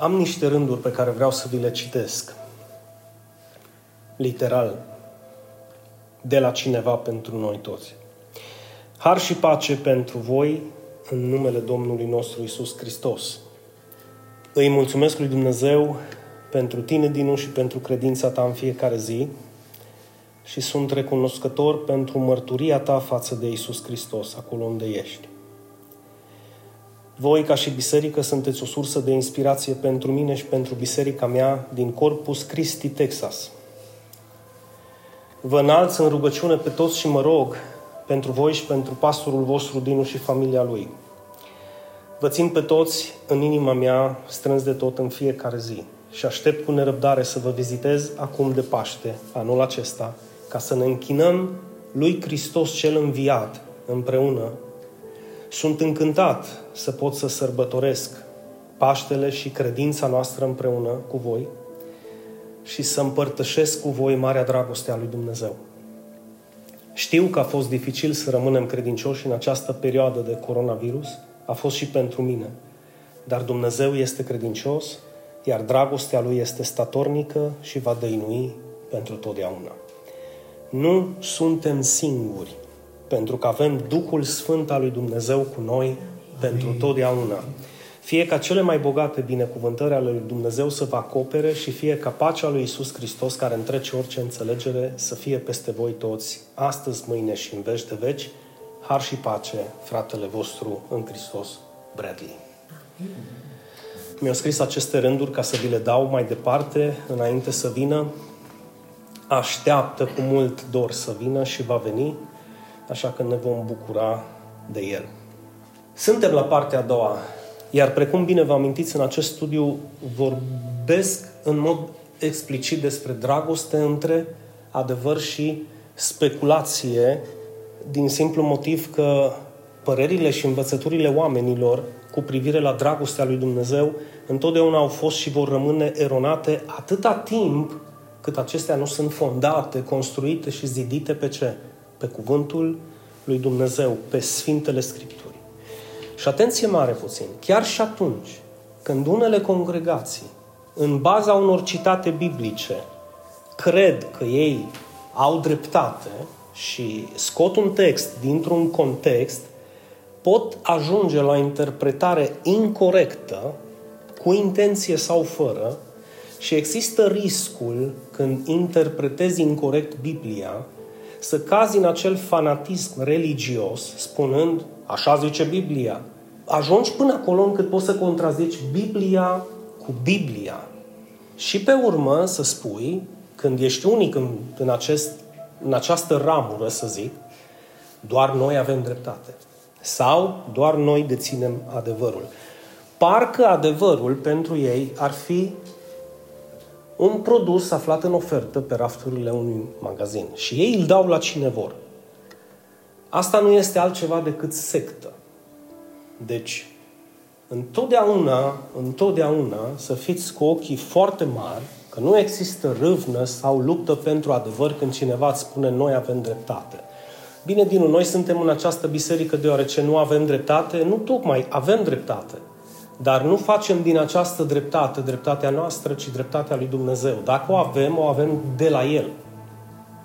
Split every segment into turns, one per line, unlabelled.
Am niște rânduri pe care vreau să vi le citesc. Literal. De la cineva pentru noi toți. Har și pace pentru voi în numele Domnului nostru Isus Hristos. Îi mulțumesc lui Dumnezeu pentru tine, Dinu, și pentru credința ta în fiecare zi și sunt recunoscător pentru mărturia ta față de Isus Hristos, acolo unde ești. Voi, ca și biserică, sunteți o sursă de inspirație pentru mine și pentru biserica mea din Corpus Christi, Texas. Vă înalț în rugăciune pe toți și mă rog pentru voi și pentru pastorul vostru Dinu și familia lui. Vă țin pe toți în inima mea strâns de tot în fiecare zi și aștept cu nerăbdare să vă vizitez acum de Paște, anul acesta, ca să ne închinăm lui Hristos cel înviat împreună. Sunt încântat să pot să sărbătoresc Paștele și credința noastră împreună cu voi și să împărtășesc cu voi marea dragoste a lui Dumnezeu. Știu că a fost dificil să rămânem credincioși în această perioadă de coronavirus, a fost și pentru mine. Dar Dumnezeu este credincios, iar dragostea Lui este statornică și va dăinui pentru totdeauna. Nu suntem singuri, pentru că avem Duhul Sfânt al lui Dumnezeu cu noi pentru totdeauna. Fie ca cele mai bogate binecuvântări ale lui Dumnezeu să vă acopere și fie ca pacea lui Isus Hristos, care întrece orice înțelegere, să fie peste voi toți, astăzi, mâine și în veci de veci, har și pace, fratele vostru în Hristos, Bradley. Mi-au scris aceste rânduri ca să vi le dau mai departe, înainte să vină. Așteaptă cu mult dor să vină și va veni, așa că ne vom bucura de el. Suntem la partea a doua iar precum bine vă amintiți, în acest studiu vorbesc în mod explicit despre dragoste între adevăr și speculație, din simplu motiv că părerile și învățăturile oamenilor cu privire la dragostea lui Dumnezeu întotdeauna au fost și vor rămâne eronate atâta timp cât acestea nu sunt fondate, construite și zidite pe ce? Pe cuvântul lui Dumnezeu, pe Sfintele Scripturi. Și atenție mare puțin, chiar și atunci când unele congregații, în baza unor citate biblice, cred că ei au dreptate și scot un text dintr-un context, pot ajunge la o interpretare incorrectă, cu intenție sau fără, și există riscul, când interpretezi incorrect Biblia, să cazi în acel fanatism religios, spunând, așa zice Biblia, ajungi până acolo încât poți să contrazici Biblia cu Biblia. Și pe urmă să spui, când ești unic în, în, acest, în această ramură, să zic, doar noi avem dreptate. Sau doar noi deținem adevărul. Parcă adevărul pentru ei ar fi un produs aflat în ofertă pe rafturile unui magazin. Și ei îl dau la cine vor. Asta nu este altceva decât sectă. Deci, întotdeauna, întotdeauna să fiți cu ochii foarte mari, că nu există râvnă sau luptă pentru adevăr când cineva îți spune noi avem dreptate. Bine, Dinu, noi suntem în această biserică deoarece nu avem dreptate, nu tocmai avem dreptate, dar nu facem din această dreptate dreptatea noastră, ci dreptatea lui Dumnezeu. Dacă o avem, o avem de la El.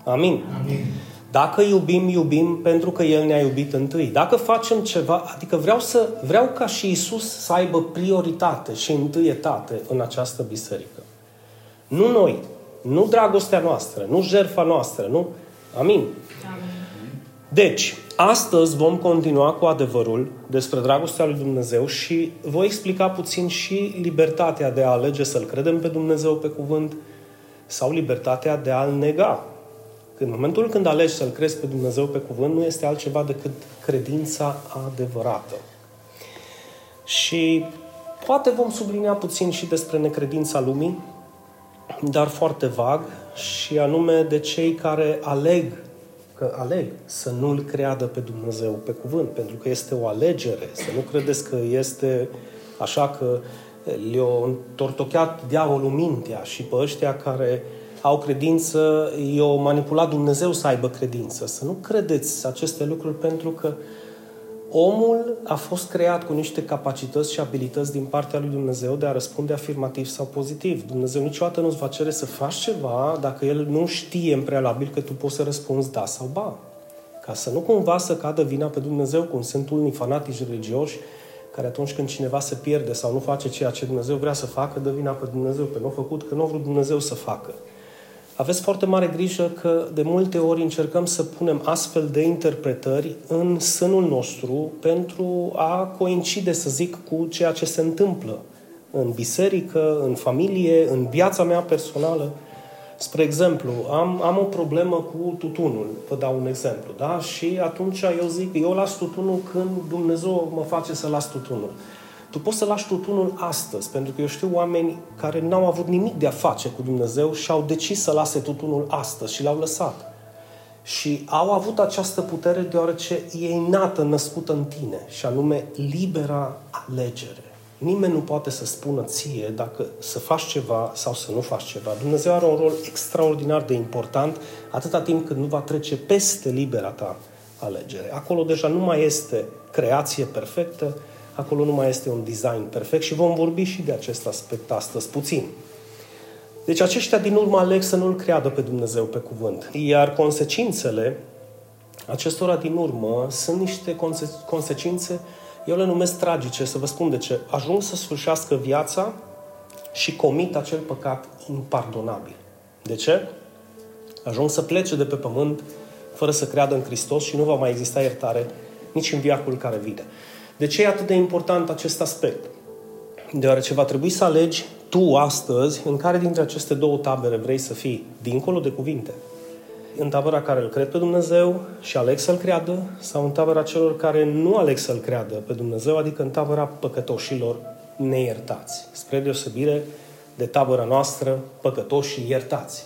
Amin. Amin. Dacă iubim, iubim pentru că El ne-a iubit întâi. Dacă facem ceva, adică vreau, să, vreau ca și Isus să aibă prioritate și întâietate în această biserică. Nu noi, nu dragostea noastră, nu jertfa noastră, nu? Amin. Deci, astăzi vom continua cu adevărul despre dragostea lui Dumnezeu și voi explica puțin și libertatea de a alege să-L credem pe Dumnezeu pe cuvânt sau libertatea de a-L nega în momentul când alegi să-L crezi pe Dumnezeu pe cuvânt, nu este altceva decât credința adevărată. Și poate vom sublinia puțin și despre necredința lumii, dar foarte vag, și anume de cei care aleg că aleg să nu-L creadă pe Dumnezeu pe cuvânt, pentru că este o alegere, să nu credeți că este așa că le-a întortocheat diavolul mintea și pe ăștia care au credință, i-o manipulat Dumnezeu să aibă credință. Să nu credeți aceste lucruri pentru că omul a fost creat cu niște capacități și abilități din partea lui Dumnezeu de a răspunde afirmativ sau pozitiv. Dumnezeu niciodată nu-ți va cere să faci ceva dacă El nu știe în prealabil că tu poți să răspunzi da sau ba. Ca să nu cumva să cadă vina pe Dumnezeu, cum sunt unii fanatici religioși, care atunci când cineva se pierde sau nu face ceea ce Dumnezeu vrea să facă, dă vina pe Dumnezeu, pe nu făcut, că nu a vrut Dumnezeu să facă. Aveți foarte mare grijă că de multe ori încercăm să punem astfel de interpretări în sânul nostru pentru a coincide, să zic, cu ceea ce se întâmplă în biserică, în familie, în viața mea personală. Spre exemplu, am, am o problemă cu tutunul, vă dau un exemplu, da? Și atunci eu zic, eu las tutunul când Dumnezeu mă face să las tutunul. Tu poți să lași tutunul astăzi, pentru că eu știu oameni care n-au avut nimic de a face cu Dumnezeu și au decis să lase tutunul astăzi și l-au lăsat. Și au avut această putere deoarece e innată, născută în tine, și anume libera alegere. Nimeni nu poate să spună ție dacă să faci ceva sau să nu faci ceva. Dumnezeu are un rol extraordinar de important atâta timp cât nu va trece peste libera ta alegere. Acolo deja nu mai este creație perfectă, acolo nu mai este un design perfect și vom vorbi și de acest aspect astăzi puțin. Deci aceștia din urmă aleg să nu-L creadă pe Dumnezeu pe cuvânt. Iar consecințele acestora din urmă sunt niște conse- consecințe, eu le numesc tragice, să vă spun de ce. Ajung să sfârșească viața și comit acel păcat impardonabil. De ce? Ajung să plece de pe pământ fără să creadă în Hristos și nu va mai exista iertare nici în viacul care vine. De ce e atât de important acest aspect? Deoarece va trebui să alegi tu astăzi în care dintre aceste două tabere vrei să fii, dincolo de cuvinte. În tabăra care îl cred pe Dumnezeu și aleg să-L creadă, sau în tabăra celor care nu aleg să-L creadă pe Dumnezeu, adică în tabăra păcătoșilor neiertați. Spre deosebire de tabăra noastră, păcătoși iertați.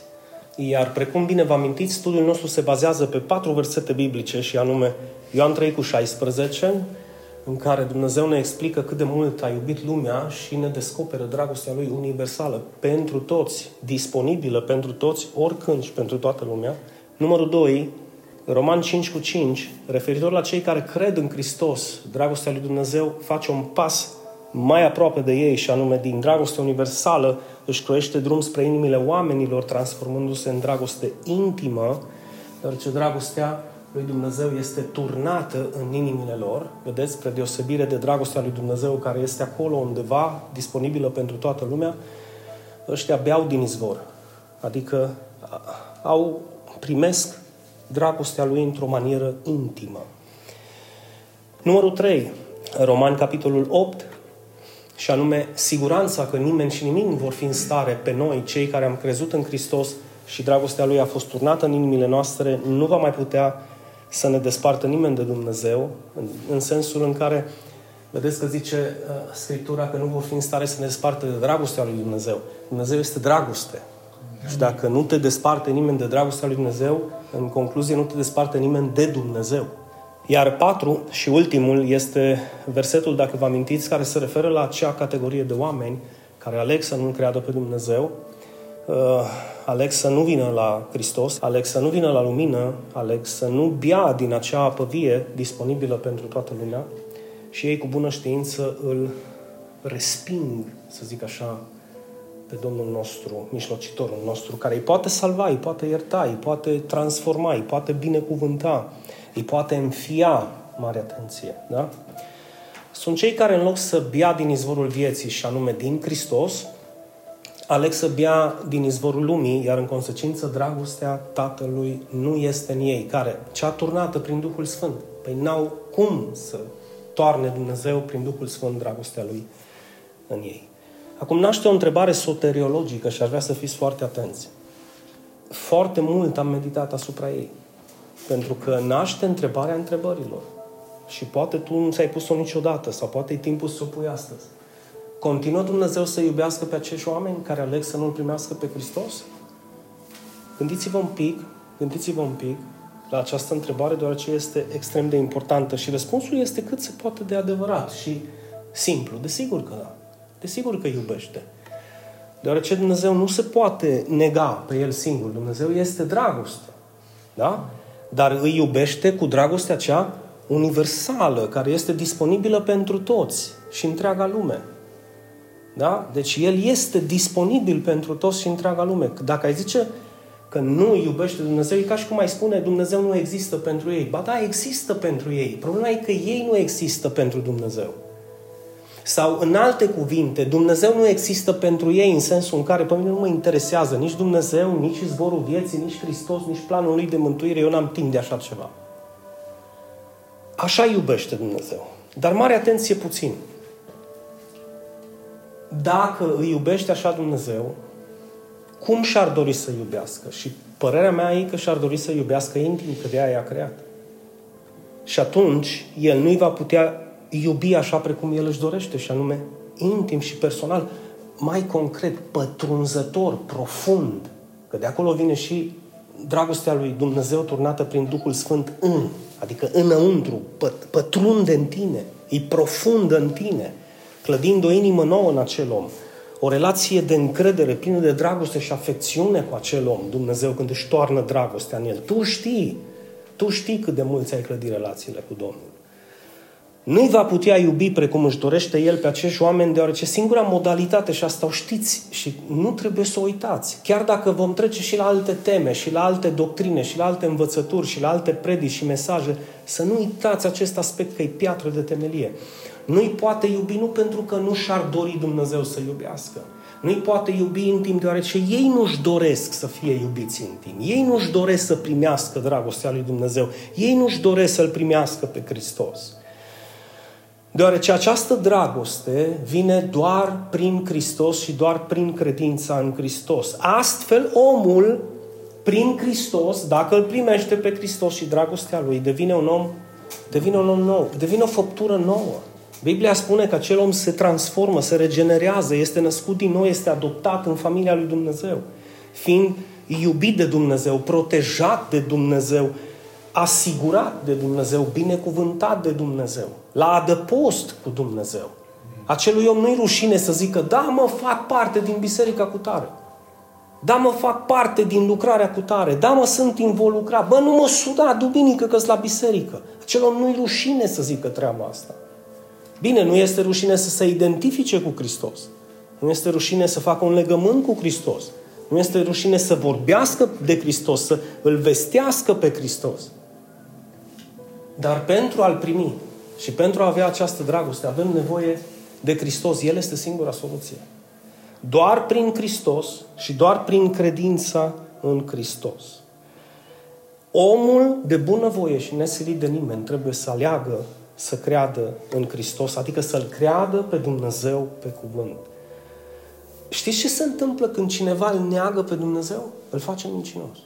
Iar precum bine vă amintiți, studiul nostru se bazează pe patru versete biblice și anume Ioan 3 cu 16, în care Dumnezeu ne explică cât de mult a iubit lumea și ne descoperă dragostea Lui universală pentru toți, disponibilă pentru toți, oricând și pentru toată lumea. Numărul 2, Roman 5 cu 5, referitor la cei care cred în Hristos, dragostea lui Dumnezeu face un pas mai aproape de ei și anume din dragoste universală își croiește drum spre inimile oamenilor, transformându-se în dragoste intimă, deoarece dragostea lui Dumnezeu este turnată în inimile lor, vedeți, spre deosebire de dragostea lui Dumnezeu care este acolo undeva, disponibilă pentru toată lumea, ăștia beau din izvor. Adică au, primesc dragostea lui într-o manieră intimă. Numărul 3, Roman capitolul 8, și anume siguranța că nimeni și nimic nu vor fi în stare pe noi, cei care am crezut în Hristos și dragostea Lui a fost turnată în inimile noastre, nu va mai putea să ne despartă nimeni de Dumnezeu, în, în sensul în care, vedeți că zice uh, Scriptura că nu vor fi în stare să ne despartă de dragostea lui Dumnezeu. Dumnezeu este dragoste. Și dacă nu te desparte nimeni de dragostea lui Dumnezeu, în concluzie nu te desparte nimeni de Dumnezeu. Iar patru și ultimul este versetul, dacă vă amintiți, care se referă la acea categorie de oameni care aleg să nu creadă pe Dumnezeu, uh, aleg să nu vină la Hristos, aleg să nu vină la lumină, aleg să nu bea din acea apă vie disponibilă pentru toată lumea. Și ei cu bună știință îl resping, să zic așa, pe Domnul nostru, mijlocitorul nostru, care îi poate salva, îi poate ierta, îi poate transforma, îi poate binecuvânta, îi poate înfia, mare atenție, da? Sunt cei care în loc să bea din izvorul vieții și anume din Hristos, aleg să bea din izvorul lumii, iar în consecință dragostea Tatălui nu este în ei, care cea turnată prin Duhul Sfânt. Păi n-au cum să toarne Dumnezeu prin Duhul Sfânt dragostea Lui în ei. Acum naște o întrebare soteriologică și aș vrea să fiți foarte atenți. Foarte mult am meditat asupra ei. Pentru că naște întrebarea întrebărilor. Și poate tu nu ți-ai pus-o niciodată sau poate e timpul să o pui astăzi. Continuă Dumnezeu să iubească pe acești oameni care aleg să nu-L primească pe Hristos? Gândiți-vă un pic, gândiți-vă un pic la această întrebare, deoarece este extrem de importantă și răspunsul este cât se poate de adevărat și simplu. Desigur că da. Desigur că iubește. Deoarece Dumnezeu nu se poate nega pe El singur. Dumnezeu este dragoste. Da? Dar îi iubește cu dragostea cea universală, care este disponibilă pentru toți și întreaga lume. Da? Deci El este disponibil pentru toți și întreaga lume. Dacă ai zice că nu iubește Dumnezeu, e ca și cum ai spune Dumnezeu nu există pentru ei. Ba da, există pentru ei. Problema e că ei nu există pentru Dumnezeu. Sau, în alte cuvinte, Dumnezeu nu există pentru ei în sensul în care pe mine nu mă interesează nici Dumnezeu, nici zborul vieții, nici Hristos, nici planul lui de mântuire. Eu n-am timp de așa ceva. Așa iubește Dumnezeu. Dar mare atenție puțin. Dacă îi iubește așa Dumnezeu, cum și-ar dori să iubească? Și părerea mea e că și-ar dori să iubească intim, că de aia i-a creat. Și atunci, el nu-i va putea iubi așa precum el își dorește, și anume intim și personal, mai concret, pătrunzător, profund. Că de acolo vine și dragostea lui Dumnezeu turnată prin Duhul Sfânt în, adică înăuntru, pătrunde în tine, e profundă în tine, clădind o inimă nouă în acel om. O relație de încredere, plină de dragoste și afecțiune cu acel om, Dumnezeu, când își toarnă dragostea în el. Tu știi, tu știi cât de mult ți-ai clădit relațiile cu Domnul nu-i va putea iubi precum își dorește El pe acești oameni, deoarece singura modalitate, și asta o știți și nu trebuie să o uitați, chiar dacă vom trece și la alte teme, și la alte doctrine, și la alte învățături, și la alte predici și mesaje, să nu uitați acest aspect că e piatră de temelie. Nu-i poate iubi nu pentru că nu și-ar dori Dumnezeu să iubească. Nu-i poate iubi în timp deoarece ei nu-și doresc să fie iubiți în timp. Ei nu-și doresc să primească dragostea lui Dumnezeu. Ei nu-și doresc să-L primească pe Hristos. Deoarece această dragoste vine doar prin Hristos și doar prin credința în Hristos. Astfel, omul, prin Hristos, dacă îl primește pe Hristos și dragostea lui, devine un om, devine un om nou, devine o făptură nouă. Biblia spune că acel om se transformă, se regenerează, este născut din nou, este adoptat în familia lui Dumnezeu, fiind iubit de Dumnezeu, protejat de Dumnezeu, asigurat de Dumnezeu, binecuvântat de Dumnezeu, la adăpost cu Dumnezeu. Acelui om nu-i rușine să zică, da, mă, fac parte din biserica cu tare. Da, mă, fac parte din lucrarea cu tare. Da, mă, sunt involucrat. Bă, nu mă suda duminică că la biserică. Acel om nu-i rușine să zică treaba asta. Bine, nu este rușine să se identifice cu Hristos. Nu este rușine să facă un legământ cu Hristos. Nu este rușine să vorbească de Hristos, să îl vestească pe Hristos. Dar pentru a-L primi și pentru a avea această dragoste avem nevoie de Hristos. El este singura soluție. Doar prin Hristos și doar prin credința în Hristos. Omul de bunăvoie și nesilit de nimeni trebuie să aleagă să creadă în Hristos, adică să-L creadă pe Dumnezeu pe cuvânt. Știți ce se întâmplă când cineva îl neagă pe Dumnezeu? Îl face mincinos.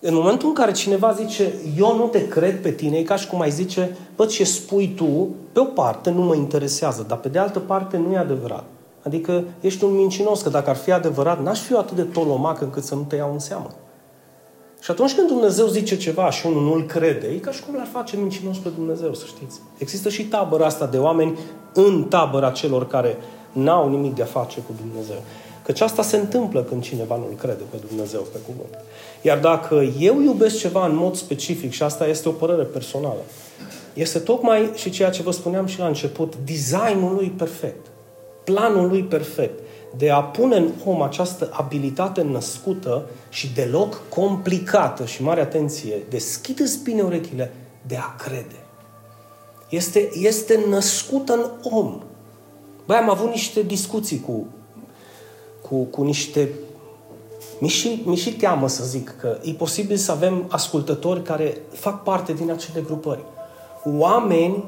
În momentul în care cineva zice, eu nu te cred pe tine, e ca și cum ai zice, bă, ce spui tu, pe o parte nu mă interesează, dar pe de altă parte nu e adevărat. Adică ești un mincinos, că dacă ar fi adevărat, n-aș fi atât de tolomac încât să nu te iau în seamă. Și atunci când Dumnezeu zice ceva și unul nu-l crede, e ca și cum l-ar face mincinos pe Dumnezeu, să știți. Există și tabăra asta de oameni în tabăra celor care n-au nimic de a face cu Dumnezeu. Căci asta se întâmplă când cineva nu-L crede pe Dumnezeu pe cuvânt. Iar dacă eu iubesc ceva în mod specific, și asta este o părere personală, este tocmai și ceea ce vă spuneam și la început, designul lui perfect, planul lui perfect, de a pune în om această abilitate născută și deloc complicată, și mare atenție, deschide-ți bine urechile, de a crede. Este, este născută în om. Băi, am avut niște discuții cu, cu, cu niște mi și, mi și teamă să zic că e posibil să avem ascultători care fac parte din acele grupări. Oameni,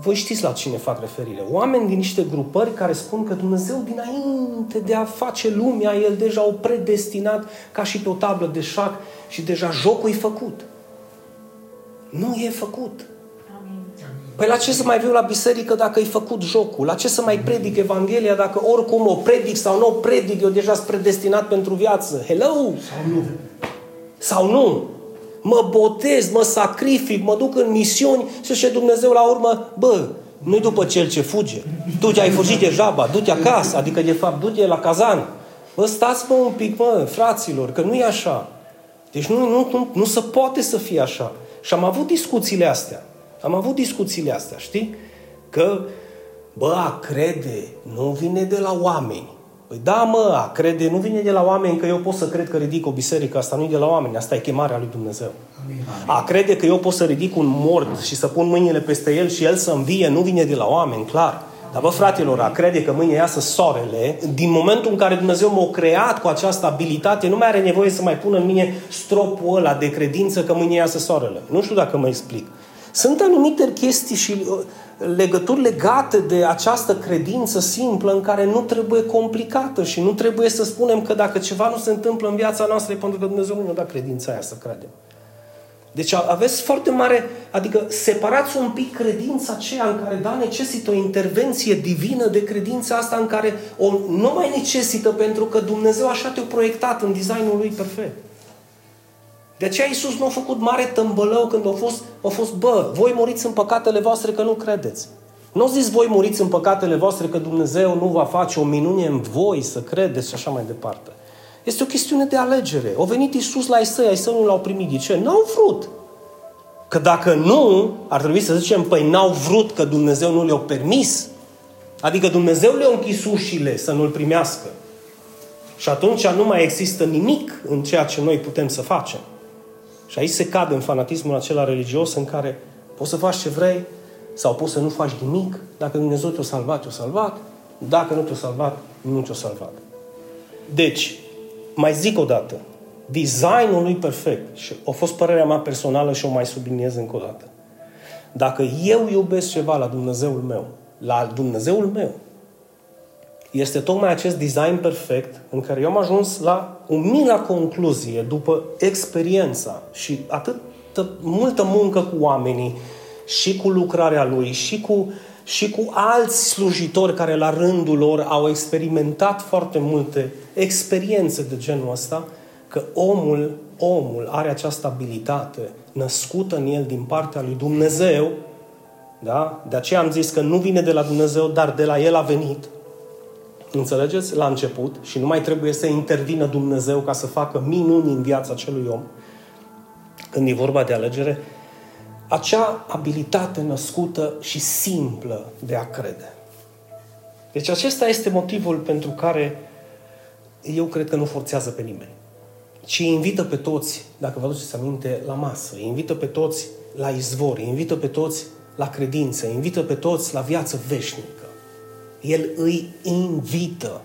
voi știți la cine fac referire, oameni din niște grupări care spun că Dumnezeu dinainte de a face lumea, El deja o predestinat ca și pe o tablă de șac și deja jocul e făcut. Nu e făcut. Păi la ce să mai viu la biserică dacă ai făcut jocul? La ce să mai predic Evanghelia dacă oricum o predic sau nu o predic, eu deja sunt predestinat pentru viață? Hello?
Sau nu.
Sau nu? Mă botez, mă sacrific, mă duc în misiuni și și Dumnezeu la urmă, bă, nu-i după cel ce fuge. Tu ce ai fugit degeaba, du-te acasă, adică de fapt du-te la cazan. Bă, stați mă un pic, mă, fraților, că nu e așa. Deci nu, nu, nu, nu se poate să fie așa. Și am avut discuțiile astea. Am avut discuțiile astea, știi? Că, bă, a crede nu vine de la oameni. Păi da, mă, a crede nu vine de la oameni că eu pot să cred că ridic o biserică, asta nu e de la oameni, asta e chemarea lui Dumnezeu. Amin. A crede că eu pot să ridic un mort și să pun mâinile peste el și el să învie, nu vine de la oameni, clar. Dar bă, fratilor, a crede că mâine iasă soarele, din momentul în care Dumnezeu m-a creat cu această abilitate, nu mai are nevoie să mai pună în mine stropul ăla de credință că mâine iasă soarele. Nu știu dacă mă explic. Sunt anumite chestii și uh, legături legate de această credință simplă în care nu trebuie complicată și nu trebuie să spunem că dacă ceva nu se întâmplă în viața noastră e pentru că Dumnezeu nu ne-a dat credința aia să credem. Deci aveți foarte mare, adică separați un pic credința aceea în care, da, necesită o intervenție divină de credința asta în care o nu mai necesită pentru că Dumnezeu așa te-a proiectat în designul lui perfect. De aceea Iisus nu a făcut mare tâmbălău când a fost, a fost, bă, voi muriți în păcatele voastre că nu credeți. Nu au zis voi muriți în păcatele voastre că Dumnezeu nu va face o minune în voi să credeți și așa mai departe. Este o chestiune de alegere. A venit Iisus la Isai, Isai nu l-au primit. De ce? N-au vrut. Că dacă nu, ar trebui să zicem, păi n-au vrut că Dumnezeu nu le-a permis. Adică Dumnezeu le-a închis ușile să nu-L primească. Și atunci nu mai există nimic în ceea ce noi putem să facem. Și aici se cade în fanatismul acela religios în care poți să faci ce vrei sau poți să nu faci nimic. Dacă Dumnezeu te-a salvat, te-a salvat. Dacă nu te-a salvat, nu te-a salvat. Deci, mai zic o dată, designul lui perfect, și a fost părerea mea personală și o mai subliniez încă o dată. Dacă eu iubesc ceva la Dumnezeul meu, la Dumnezeul meu, este tocmai acest design perfect în care eu am ajuns la o milă concluzie după experiența și atât multă muncă cu oamenii și cu lucrarea lui și cu, și cu alți slujitori care la rândul lor au experimentat foarte multe experiențe de genul ăsta, că omul, omul are această abilitate născută în el din partea lui Dumnezeu, da? De aceea am zis că nu vine de la Dumnezeu, dar de la El a venit. Înțelegeți? La început și nu mai trebuie să intervină Dumnezeu ca să facă minuni în viața acelui om. Când e vorba de alegere, acea abilitate născută și simplă de a crede. Deci acesta este motivul pentru care eu cred că nu forțează pe nimeni. Ci invită pe toți, dacă vă aduceți aminte, la masă. Îi invită pe toți la izvor, îi invită pe toți la credință, îi invită pe toți la viață veșnică. El îi invită.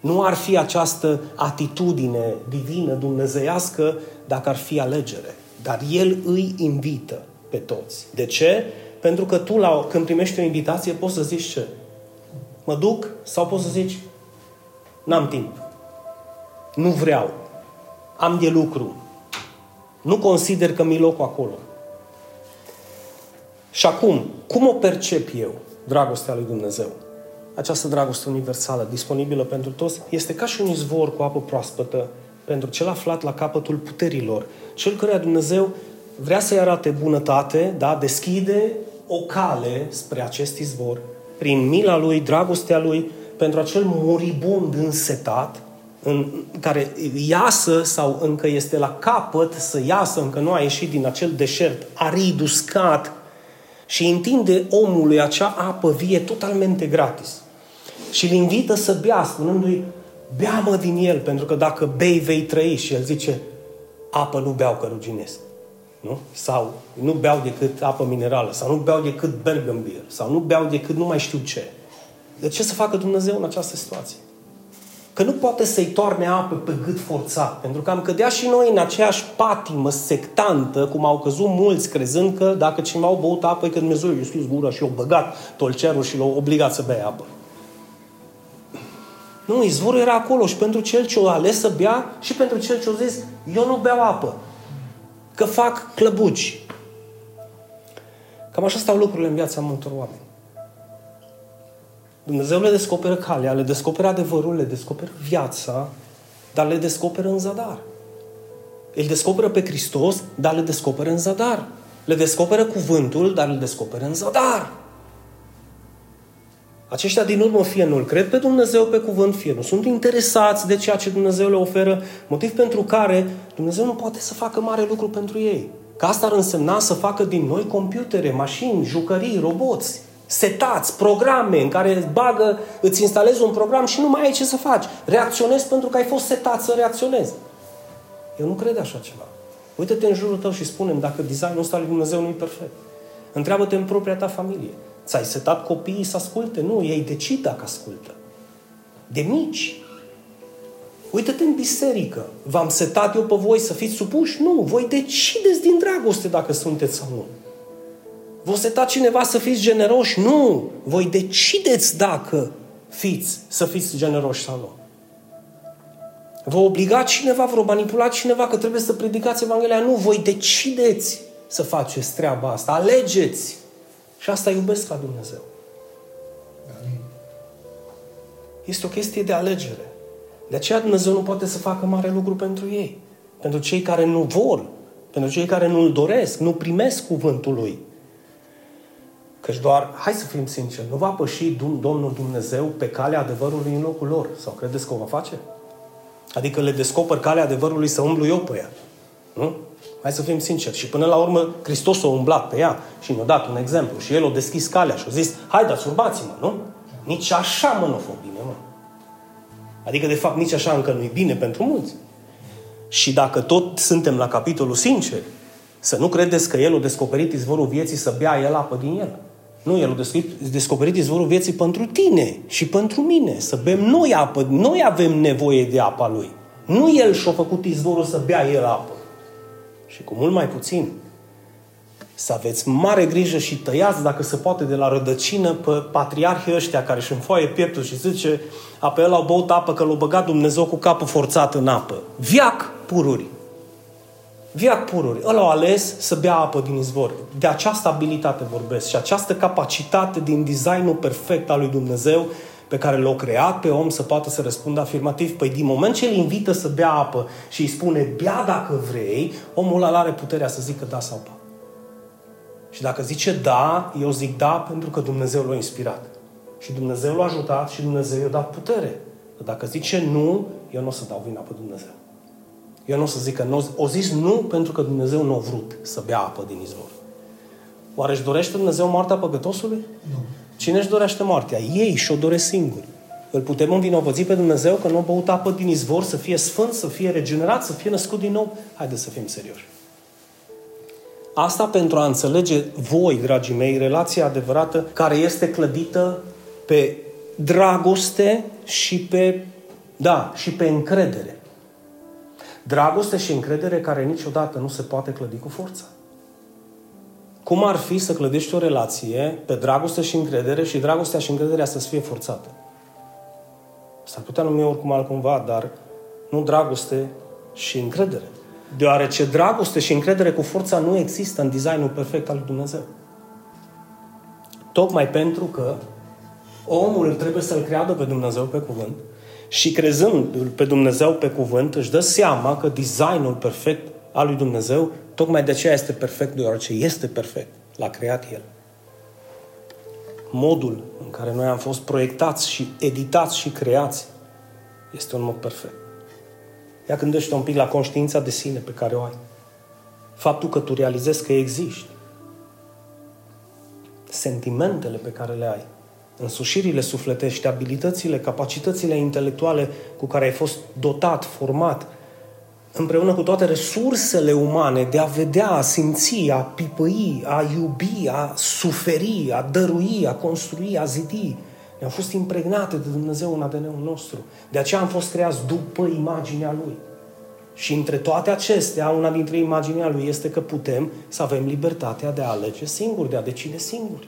Nu ar fi această atitudine divină, dumnezeiască, dacă ar fi alegere. Dar El îi invită pe toți. De ce? Pentru că tu, la, când primești o invitație, poți să zici ce? Mă duc? Sau poți să zici n-am timp. Nu vreau. Am de lucru. Nu consider că mi locul acolo. Și acum, cum o percep eu, dragostea lui Dumnezeu? Această dragoste universală, disponibilă pentru toți, este ca și un izvor cu apă proaspătă pentru cel aflat la capătul puterilor. Cel care Dumnezeu vrea să-i arate bunătate, da? deschide o cale spre acest izvor, prin mila lui, dragostea lui, pentru acel moribund însetat, în care iasă sau încă este la capăt să iasă, încă nu a ieșit din acel deșert arid, uscat, și întinde omului acea apă vie totalmente gratis și îl invită să bea, spunându-i, bea-mă din el, pentru că dacă bei, vei trăi. Și el zice, apă nu beau că ruginesc. Nu? Sau nu beau decât apă minerală, sau nu beau decât Bergen beer, sau nu beau decât nu mai știu ce. De ce să facă Dumnezeu în această situație? Că nu poate să-i toarne apă pe gât forțat, pentru că am cădea și noi în aceeași patimă sectantă, cum au căzut mulți, crezând că dacă cineva au băut apă, e că Dumnezeu i-a scris gura și i-a băgat tolcerul și l-a obligat să bea apă. Nu, izvorul era acolo și pentru cel ce o ales să bea și pentru cel ce o zis, eu nu beau apă, că fac clăbuci. Cam așa stau lucrurile în viața multor oameni. Dumnezeu le descoperă calea, le descoperă adevărul, le descoperă viața, dar le descoperă în zadar. El descoperă pe Hristos, dar le descoperă în zadar. Le descoperă cuvântul, dar le descoperă în zadar. Aceștia din urmă fie nu-L cred pe Dumnezeu pe cuvânt, fie nu sunt interesați de ceea ce Dumnezeu le oferă, motiv pentru care Dumnezeu nu poate să facă mare lucru pentru ei. Că asta ar însemna să facă din noi computere, mașini, jucării, roboți, setați, programe în care îți bagă, îți instalezi un program și nu mai ai ce să faci. Reacționezi pentru că ai fost setat să reacționezi. Eu nu cred așa ceva. Uită-te în jurul tău și spune dacă designul ăsta lui Dumnezeu nu e perfect. Întreabă-te în propria ta familie. Ți-ai setat copiii să asculte? Nu, ei decid dacă ascultă. De mici. Uită-te în biserică. V-am setat eu pe voi să fiți supuși? Nu, voi decideți din dragoste dacă sunteți sau nu. Vă setat cineva să fiți generoși? Nu, voi decideți dacă fiți, să fiți generoși sau nu. Vă obliga cineva, vă manipula cineva că trebuie să predicați Evanghelia? Nu, voi decideți să faceți treaba asta. Alegeți. Și asta iubesc la Dumnezeu. Este o chestie de alegere. De aceea Dumnezeu nu poate să facă mare lucru pentru ei. Pentru cei care nu vor, pentru cei care nu-L doresc, nu primesc cuvântul Lui. Căci doar, hai să fim sinceri, nu va păși Domnul Dumnezeu pe calea adevărului în locul lor. Sau credeți că o va face? Adică le descoper calea adevărului să umblu eu pe ea. Nu? Hai să fim sinceri. Și până la urmă, Hristos a umblat pe ea și ne-a dat un exemplu. Și El a deschis calea și a zis, haideți, urmați-mă, nu? Nici așa, mă, nu fă bine, mă. Adică, de fapt, nici așa încă nu-i bine pentru mulți. Și dacă tot suntem la capitolul sincer, să nu credeți că El a descoperit izvorul vieții să bea El apă din el. Nu, El a descoperit izvorul vieții pentru tine și pentru mine. Să bem noi apă. Noi avem nevoie de apa Lui. Nu El și-a făcut izvorul să bea El apă. Și cu mult mai puțin. Să aveți mare grijă și tăiați, dacă se poate, de la rădăcină pe patriarhii ăștia care își înfoaie pieptul și zice apă el au băut apă că l-a băgat Dumnezeu cu capul forțat în apă. Viac pururi. Viac pururi. Ăla au ales să bea apă din izvor. De această abilitate vorbesc și această capacitate din designul perfect al lui Dumnezeu pe care l-a creat pe om să poată să răspundă afirmativ. Păi din moment ce îl invită să bea apă și îi spune bea dacă vrei, omul ăla are puterea să zică da sau nu. Și dacă zice da, eu zic da pentru că Dumnezeu l-a inspirat. Și Dumnezeu l-a ajutat și Dumnezeu i-a dat putere. Dacă zice nu, eu nu o să dau vina pe Dumnezeu. Eu nu o să zic că nu, o zis nu pentru că Dumnezeu nu a vrut să bea apă din izvor. Oare își dorește Dumnezeu moartea păcătosului? Nu. Cine își dorește moartea? Ei și-o doresc singuri. Îl putem învinovăți pe Dumnezeu că nu a băut apă din izvor, să fie sfânt, să fie regenerat, să fie născut din nou? Haideți să fim serioși. Asta pentru a înțelege voi, dragii mei, relația adevărată care este clădită pe dragoste și pe, da, și pe încredere. Dragoste și încredere care niciodată nu se poate clădi cu forța. Cum ar fi să clădești o relație pe dragoste și încredere și dragostea și încrederea să fie forțată? S-ar putea numi oricum altcumva, dar nu dragoste și încredere. Deoarece dragoste și încredere cu forța nu există în designul perfect al lui Dumnezeu. Tocmai pentru că omul trebuie să-L creadă pe Dumnezeu pe cuvânt și crezând pe Dumnezeu pe cuvânt își dă seama că designul perfect al lui Dumnezeu tocmai de aceea este perfect, deoarece este perfect. L-a creat El. Modul în care noi am fost proiectați și editați și creați este un mod perfect. Ia gândește un pic la conștiința de sine pe care o ai. Faptul că tu realizezi că existi. Sentimentele pe care le ai. Însușirile sufletești, abilitățile, capacitățile intelectuale cu care ai fost dotat, format, împreună cu toate resursele umane de a vedea, a simți, a pipăi, a iubi, a suferi, a dărui, a construi, a zidi, ne-au fost impregnate de Dumnezeu în ADN-ul nostru. De aceea am fost creați după imaginea Lui. Și între toate acestea, una dintre imaginea Lui este că putem să avem libertatea de a alege singur, de a decide singur.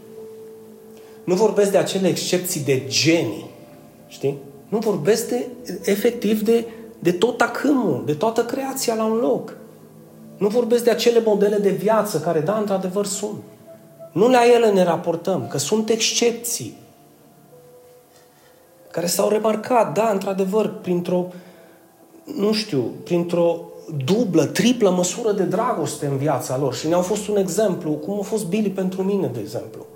Nu vorbesc de acele excepții de genii, știi? Nu vorbesc de, efectiv de, de tot acâmul, de toată creația la un loc. Nu vorbesc de acele modele de viață care, da, într-adevăr sunt. Nu la ele ne raportăm, că sunt excepții care s-au remarcat, da, într-adevăr, printr-o, nu știu, printr-o dublă, triplă măsură de dragoste în viața lor și ne-au fost un exemplu, cum a fost Billy pentru mine, de exemplu,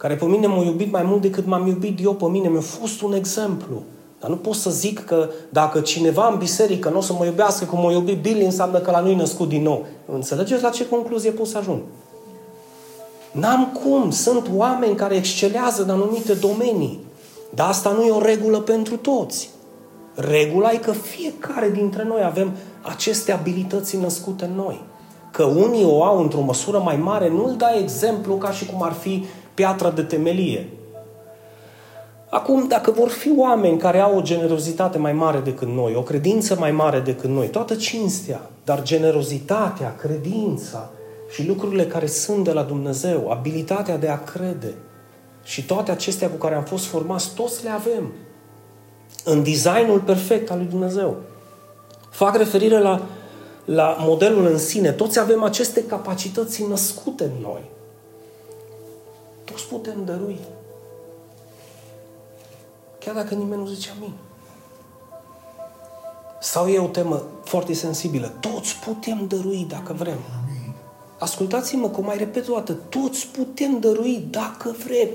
care pe mine m-a iubit mai mult decât m-am iubit eu pe mine, mi-a fost un exemplu Dar nu pot să zic că dacă cineva în biserică nu o să mă iubească cum mă iubi Billy, înseamnă că la nu născut din nou. Înțelegeți la ce concluzie pot să ajung? N-am cum. Sunt oameni care excelează în anumite domenii. Dar asta nu e o regulă pentru toți. Regula e că fiecare dintre noi avem aceste abilități născute în noi. Că unii o au într-o măsură mai mare, nu-l dai exemplu ca și cum ar fi piatra de temelie. Acum, dacă vor fi oameni care au o generozitate mai mare decât noi, o credință mai mare decât noi, toată cinstea, dar generozitatea, credința și lucrurile care sunt de la Dumnezeu, abilitatea de a crede și toate acestea cu care am fost formați, toți le avem în designul perfect al lui Dumnezeu. Fac referire la, la modelul în sine. Toți avem aceste capacități născute în noi. Toți putem dărui. Chiar dacă nimeni nu zice amin. Sau e o temă foarte sensibilă. Toți putem dărui dacă vrem. Ascultați-mă cum mai repet o dată. Toți putem dărui dacă vrem.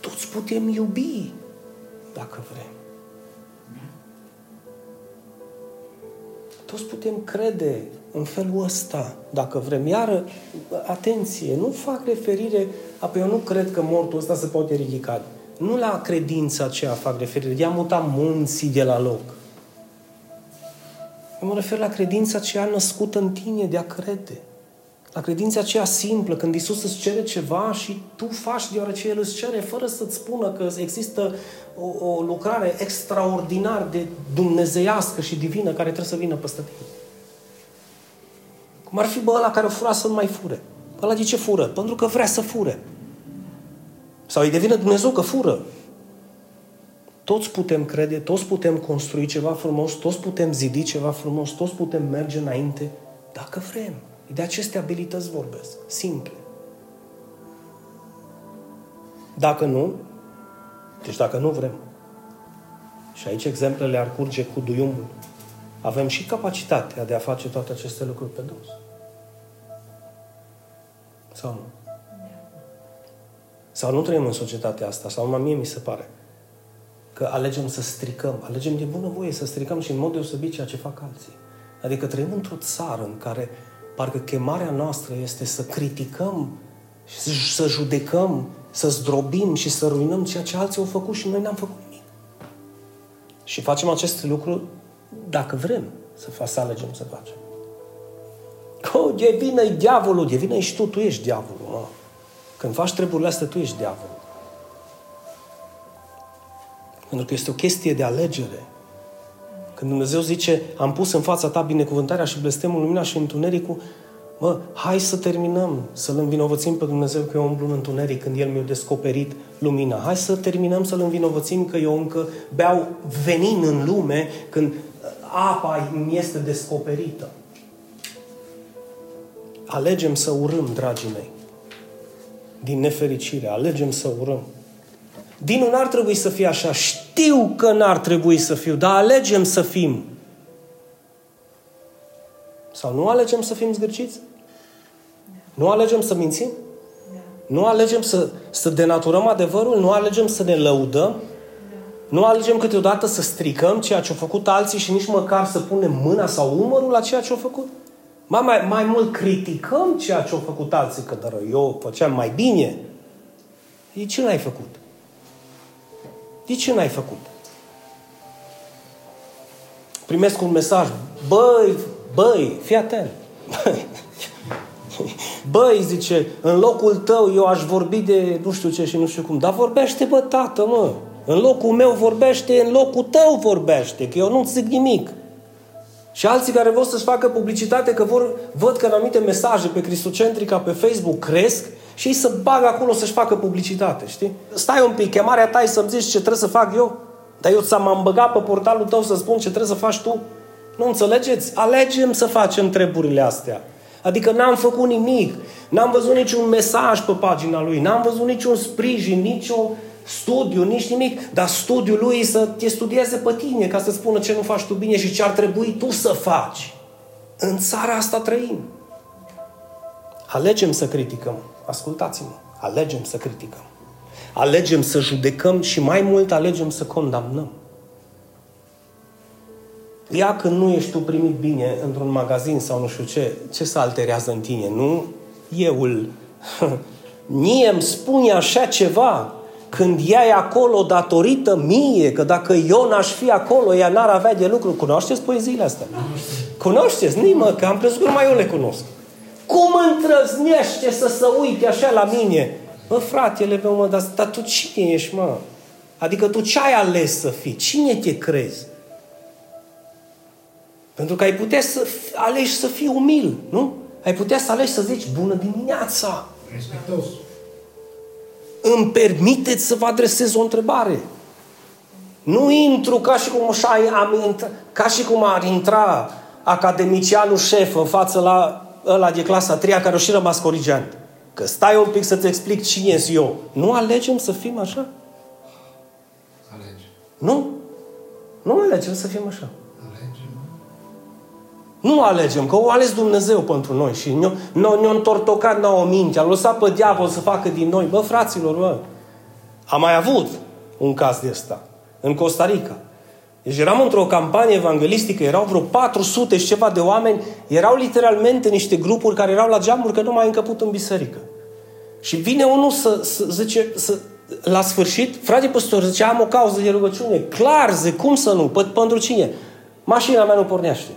Toți putem iubi dacă vrem. Toți putem crede în felul ăsta, dacă vrem. Iar, atenție, nu fac referire, apoi eu nu cred că mortul ăsta se poate ridica. Nu la credința aceea fac referire, de a muta munții de la loc. Eu mă refer la credința aceea născută în tine de a crede. La credința aceea simplă, când Isus îți cere ceva și tu faci deoarece El îți cere, fără să-ți spună că există o, o lucrare extraordinar de dumnezeiască și divină care trebuie să vină peste tine. Cum ar fi bă ăla care o fura să nu mai fure. Ăla de ce fură? Pentru că vrea să fure. Sau îi devine Dumnezeu că fură. Toți putem crede, toți putem construi ceva frumos, toți putem zidi ceva frumos, toți putem merge înainte, dacă vrem. De aceste abilități vorbesc. Simple. Dacă nu, deci dacă nu vrem, și aici exemplele ar curge cu duiumul, avem și capacitatea de a face toate aceste lucruri pe dos. Sau nu? Sau nu trăim în societatea asta, sau numai mie mi se pare că alegem să stricăm, alegem de bună voie să stricăm și în mod deosebit ceea ce fac alții. Adică trăim într-o țară în care parcă chemarea noastră este să criticăm, să judecăm, să zdrobim și să ruinăm ceea ce alții au făcut și noi n-am făcut nimic. Și facem acest lucru dacă vrem să, fac, să alegem să facem. Oh, de vină diavolul, de vină ești tu, tu ești diavolul. Mă. Când faci treburile astea, tu ești diavolul. Pentru că este o chestie de alegere. Când Dumnezeu zice, am pus în fața ta binecuvântarea și blestemul, lumina și întunericul, mă, hai să terminăm, să-L învinovățim pe Dumnezeu că eu umblu în întuneric când El mi-a descoperit lumina. Hai să terminăm să-L învinovățim că eu încă beau venin în lume când apa mi este descoperită. Alegem să urâm, dragii mei. Din nefericire, alegem să urâm. Dinul n-ar trebui să fie așa. Știu că n-ar trebui să fiu, dar alegem să fim. Sau nu alegem să fim zgârciți? Nu alegem să mințim? Nu alegem să, să denaturăm adevărul? Nu alegem să ne lăudăm? Nu alegem câteodată să stricăm ceea ce au făcut alții și nici măcar să punem mâna sau umărul la ceea ce au făcut? Mai, mai, mai mult criticăm ceea ce au făcut alții, că dar eu făceam mai bine. E ce n-ai făcut? De ce n-ai făcut? Primesc un mesaj. Băi, băi, fii atent. Băi, zice, în locul tău eu aș vorbi de nu știu ce și nu știu cum. Dar vorbește, bă, tată, mă. În locul meu vorbește, în locul tău vorbește, că eu nu zic nimic. Și alții care vor să-și facă publicitate, că vor, văd că în anumite mesaje pe Cristocentrica pe Facebook cresc și ei să bagă acolo să-și facă publicitate, știi? Stai un pic, chemarea ta e să-mi zici ce trebuie să fac eu? Dar eu ți-am băgat pe portalul tău să spun ce trebuie să faci tu? Nu înțelegeți? Alegem să facem treburile astea. Adică n-am făcut nimic. N-am văzut niciun mesaj pe pagina lui. N-am văzut niciun sprijin, niciun studiu, nici nimic. Dar studiul lui să te studieze pe tine ca să spună ce nu faci tu bine și ce ar trebui tu să faci. În țara asta trăim. Alegem să criticăm. Ascultați-mă. Alegem să criticăm. Alegem să judecăm și mai mult alegem să condamnăm. Ia când nu ești tu primit bine într-un magazin sau nu știu ce, ce să alterează în tine? Nu euul. Nie îmi spune așa ceva când ea e acolo datorită mie, că dacă eu n-aș fi acolo, ea n-ar avea de lucru. Cunoașteți poeziile astea? Cunoașteți? Nimă, că am crezut că numai eu le cunosc. Cum întrăznește să se uite așa la mine? Bă, fratele meu, mă, dar, dar tu cine ești, mă? Adică tu ce ai ales să fii? Cine te crezi? Pentru că ai putea să alegi să fii umil, nu? Ai putea să alegi să zici, bună dimineața! Respectos. Îmi permiteți să vă adresez o întrebare. Nu intru ca și cum, așa am intra, ca și cum ar intra academicianul șef în față la ăla de clasa 3 care o și rămas corigent. Că stai un pic să-ți explic cine sunt eu. Nu alegem să fim așa? Alegi. Nu. Nu alegem să fim așa. Nu alegem, că o ales Dumnezeu pentru noi și ne-a, ne-a întortocat nouă minte, a lăsat pe diavol să facă din noi. Bă, fraților, bă, am mai avut un caz de ăsta în Costa Rica. Deci eram într-o campanie evanghelistică, erau vreo 400 și ceva de oameni, erau literalmente niște grupuri care erau la geamuri că nu mai încăput în biserică. Și vine unul să, să zice, să, la sfârșit, frate păstor, zice, am o cauză de rugăciune. Clar, zic, cum să nu? P- pentru cine? Mașina mea nu pornește.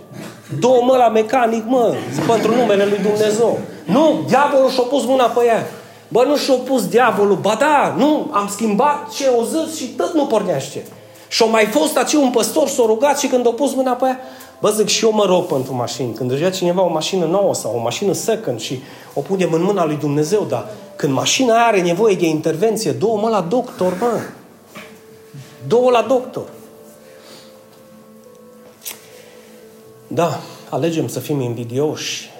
Două mă la mecanic, mă, pentru numele lui Dumnezeu. Nu, diavolul și-a pus mâna pe ea. Bă, nu și-a pus diavolul. Ba da, nu, am schimbat ce o zis și tot nu pornește. Și a mai fost aici un păstor, s-a rugat și când a pus mâna pe ea, bă, zic, și eu mă rog pentru mașini. Când deja cineva o mașină nouă sau o mașină second și o punem în mâna lui Dumnezeu, dar când mașina are nevoie de intervenție, două mă la doctor, mă. Două la doctor. Da, alegem să fim invidioși,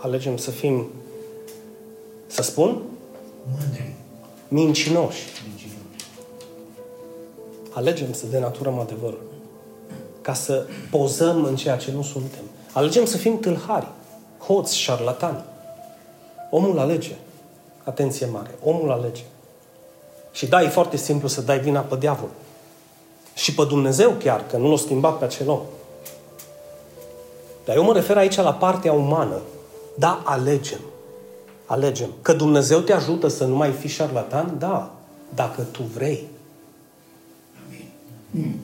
alegem să fim, să spun? Mândri. Mincinoși. Alegem să denaturăm adevărul. Ca să pozăm în ceea ce nu suntem. Alegem să fim tâlhari, hoți, șarlatani. Omul alege. Atenție mare. Omul alege. Și da, e foarte simplu să dai vina pe diavol. Și pe Dumnezeu chiar, că nu l-a schimbat pe acel om. Dar eu mă refer aici la partea umană. Da, alegem. Alegem. Că Dumnezeu te ajută să nu mai fii șarlatan? Da. Dacă tu vrei. Amin.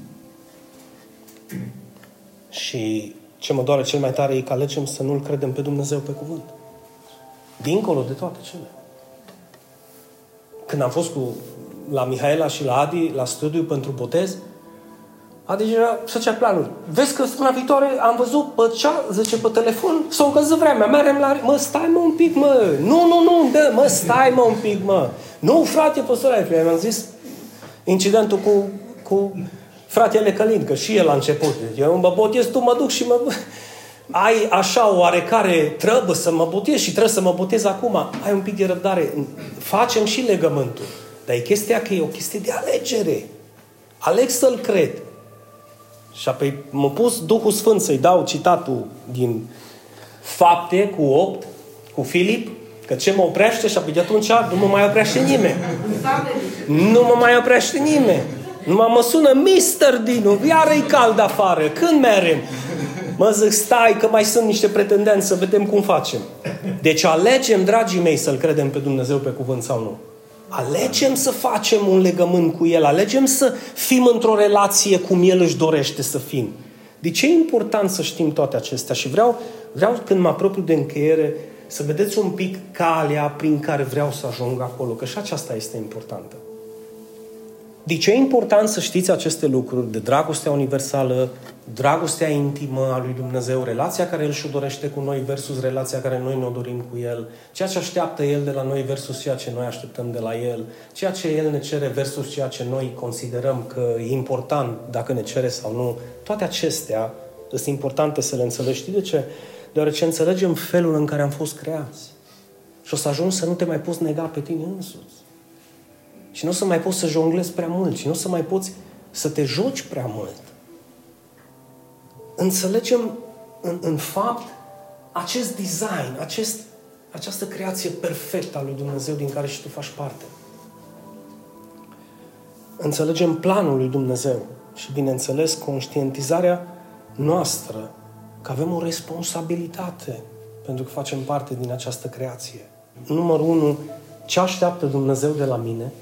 Și ce mă doare cel mai tare e că alegem să nu-L credem pe Dumnezeu pe cuvânt. Dincolo de toate cele. Când am fost cu, la Mihaela și la Adi la studiu pentru botez, Adică era făcea planul. Vezi că săptămâna viitoare am văzut pe cea, zice pe telefon, s-a încălzit vremea, merem la... Mă, stai mă un pic, mă! Nu, nu, nu, dă, mă, stai mă un pic, mă! Nu, frate, păstorule, mi-am zis incidentul cu, cu fratele Călin, că și el a început. Eu mă botez, tu mă duc și mă... Ai așa oarecare, trebuie să mă botez și trebuie să mă botez acum. Ai un pic de răbdare. Facem și legământul. Dar e chestia că e o chestie de alegere. Aleg să-l cred. Și apoi m-a pus Duhul Sfânt să-i dau citatul din Fapte cu 8, cu Filip, că ce mă oprește și apoi de atunci nu mă mai oprește nimeni. Nu mă mai oprește nimeni. Numai mă sună Mister Dinu, iară e cald afară, când merem? Mă zic, stai că mai sunt niște pretendenți să vedem cum facem. Deci alegem, dragii mei, să-L credem pe Dumnezeu pe cuvânt sau nu. Alegem să facem un legământ cu El, alegem să fim într-o relație cum El își dorește să fim. De ce e important să știm toate acestea? Și vreau, vreau când mă apropiu de încheiere, să vedeți un pic calea prin care vreau să ajung acolo, că și aceasta este importantă. De ce e important să știți aceste lucruri de dragostea universală, dragostea intimă a lui Dumnezeu, relația care El și-o dorește cu noi versus relația care noi ne-o dorim cu El, ceea ce așteaptă El de la noi versus ceea ce noi așteptăm de la El, ceea ce El ne cere versus ceea ce noi considerăm că e important dacă ne cere sau nu. Toate acestea sunt importante să le înțelegi. Știi de ce? Deoarece înțelegem felul în care am fost creați. Și o să ajungi să nu te mai poți nega pe tine însuți. Și nu o să mai poți să jonglezi prea mult. Și nu o să mai poți să te joci prea mult. Înțelegem în, în fapt acest design, acest, această creație perfectă a lui Dumnezeu din care și tu faci parte. înțelegem planul lui Dumnezeu și, bineînțeles, conștientizarea noastră că avem o responsabilitate pentru că facem parte din această creație. Numărul unu, ce așteaptă Dumnezeu de la mine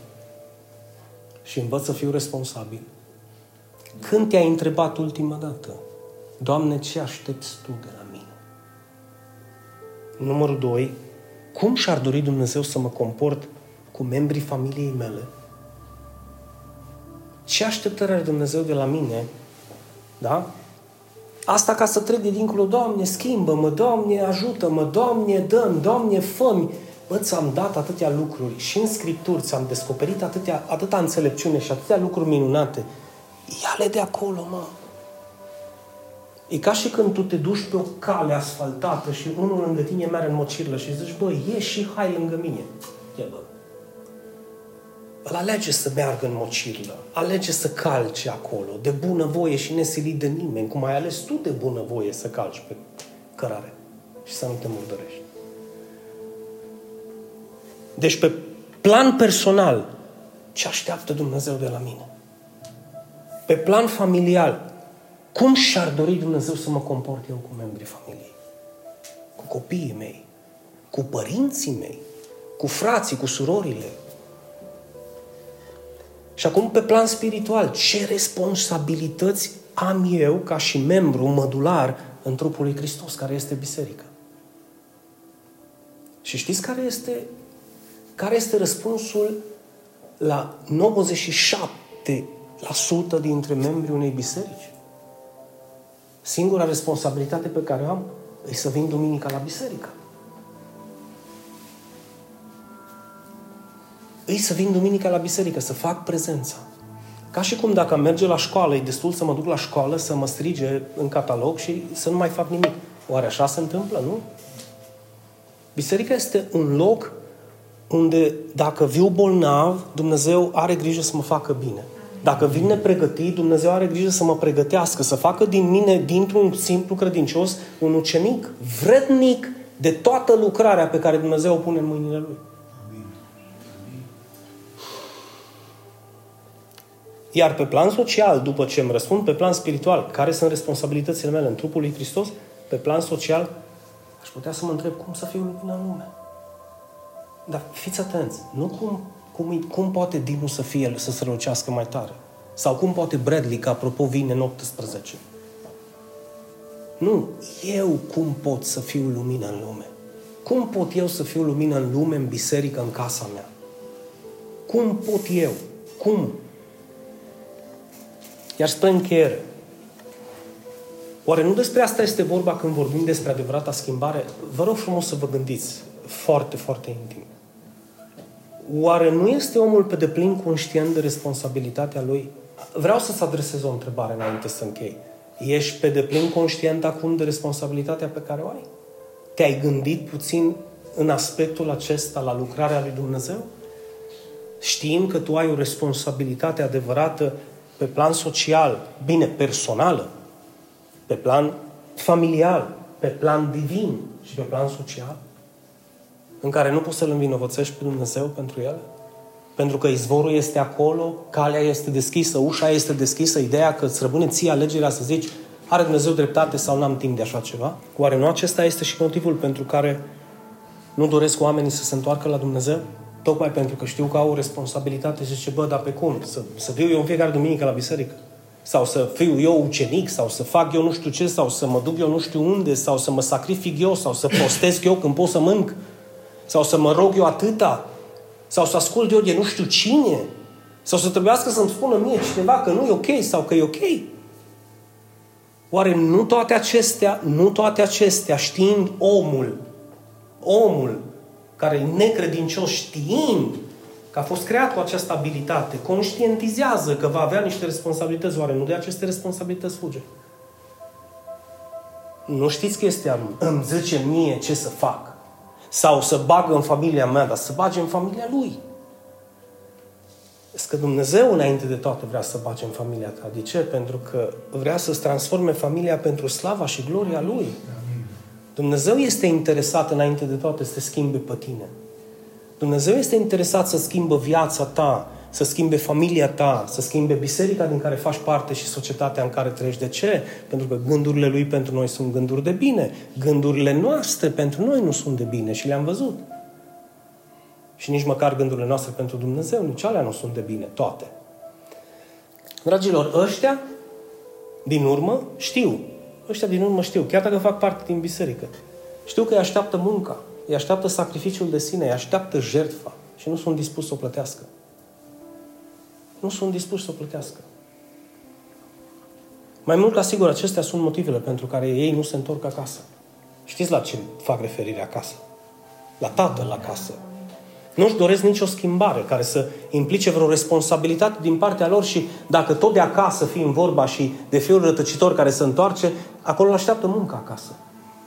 și învăț să fiu responsabil. Când te-ai întrebat ultima dată, Doamne, ce aștepți Tu de la mine? Numărul doi, cum și-ar dori Dumnezeu să mă comport cu membrii familiei mele? Ce așteptări are Dumnezeu de la mine? Da? Asta ca să trec de dincolo, Doamne, schimbă-mă, Doamne, ajută-mă, Doamne, dăm, Doamne, fă Bă, ți-am dat atâtea lucruri și în Scripturi ți-am descoperit atâtea, atâta înțelepciune și atâtea lucruri minunate. Ia-le de acolo, mă. E ca și când tu te duci pe o cale asfaltată și unul lângă tine merge în mocirlă și zici, bă, ieși și hai lângă mine. Ia, bă. Îl alege să meargă în mocirlă, alege să calce acolo, de bună voie și nesilit de nimeni, cum ai ales tu de bună voie să calci pe cărare și să nu te murdărești. Deci pe plan personal, ce așteaptă Dumnezeu de la mine? Pe plan familial, cum și-ar dori Dumnezeu să mă comport eu cu membrii familiei? Cu copiii mei? Cu părinții mei? Cu frații, cu surorile? Și acum, pe plan spiritual, ce responsabilități am eu ca și membru mădular în trupul lui Hristos, care este biserica? Și știți care este, care este răspunsul la 97% dintre membrii unei biserici? Singura responsabilitate pe care o am e să vin duminica la biserică. Îi să vin duminica la biserică, să fac prezența. Ca și cum dacă merge la școală, e destul să mă duc la școală, să mă strige în catalog și să nu mai fac nimic. Oare așa se întâmplă, nu? Biserica este un loc unde dacă viu bolnav, Dumnezeu are grijă să mă facă bine. Dacă vin nepregătit, Dumnezeu are grijă să mă pregătească, să facă din mine, dintr-un simplu credincios, un ucenic vrednic de toată lucrarea pe care Dumnezeu o pune în mâinile Lui. Iar pe plan social, după ce îmi răspund pe plan spiritual, care sunt responsabilitățile mele în trupul lui Hristos, pe plan social, aș putea să mă întreb cum să fiu lumină în lume. Dar fiți atenți, nu cum cum, cum poate Dinu să fie, să se răcească mai tare? Sau cum poate Bradley, că apropo vine în 18? Nu, eu cum pot să fiu lumină în lume? Cum pot eu să fiu lumină în lume, în biserică, în casa mea? Cum pot eu? Cum? Iar spre încheiere, oare nu despre asta este vorba când vorbim despre adevărata schimbare? Vă rog frumos să vă gândiți foarte, foarte intim. Oare nu este omul pe deplin conștient de responsabilitatea lui? Vreau să-ți adresez o întrebare înainte să închei. Ești pe deplin conștient acum de responsabilitatea pe care o ai? Te-ai gândit puțin în aspectul acesta la lucrarea lui Dumnezeu? Știind că tu ai o responsabilitate adevărată pe plan social, bine, personală, pe plan familial, pe plan divin și pe plan social? În care nu poți să-L învinovățești pe Dumnezeu pentru el? Pentru că izvorul este acolo, calea este deschisă, ușa este deschisă, ideea că îți rămâne ție alegerea să zici are Dumnezeu dreptate sau n-am timp de așa ceva? Oare nu acesta este și motivul pentru care nu doresc oamenii să se întoarcă la Dumnezeu? Tocmai pentru că știu că au o responsabilitate și zice, bă, dar pe cum? Să, să fiu eu în fiecare duminică la biserică? Sau să fiu eu ucenic? Sau să fac eu nu știu ce? Sau să mă duc eu nu știu unde? Sau să mă sacrific eu? Sau să postez eu când pot să mânc? Sau să mă rog eu atâta? Sau să ascult eu de nu știu cine? Sau să trebuiască să-mi spună mie cineva că nu e ok sau că e ok? Oare nu toate acestea, nu toate acestea, știind omul, omul care e necredincios, știind că a fost creat cu această abilitate, conștientizează că va avea niște responsabilități, oare nu de aceste responsabilități fuge? Nu știți chestia, îmi zice mie ce să fac sau să bagă în familia mea, dar să bage în familia lui. Este că Dumnezeu, înainte de toate, vrea să bage în familia ta. De ce? Pentru că vrea să-ți transforme familia pentru slava și gloria Lui. Dumnezeu este interesat, înainte de toate, să te schimbe pe tine. Dumnezeu este interesat să schimbă viața ta, să schimbe familia ta, să schimbe biserica din care faci parte și societatea în care trăiești. De ce? Pentru că gândurile lui pentru noi sunt gânduri de bine. Gândurile noastre pentru noi nu sunt de bine și le-am văzut. Și nici măcar gândurile noastre pentru Dumnezeu, nici alea nu sunt de bine, toate. Dragilor, ăștia din urmă știu. Ăștia din urmă știu, chiar dacă fac parte din biserică. Știu că îi așteaptă munca, îi așteaptă sacrificiul de sine, îi așteaptă jertfa și nu sunt dispus să o plătească. Nu sunt dispus să o plătească. Mai mult ca sigur, acestea sunt motivele pentru care ei nu se întorc acasă. Știți la ce fac referire acasă? La tatăl acasă. Nu-și doresc nicio schimbare care să implice vreo responsabilitate din partea lor și dacă tot de acasă fi în vorba și de fiul rătăcitor care se întoarce, acolo așteaptă muncă acasă.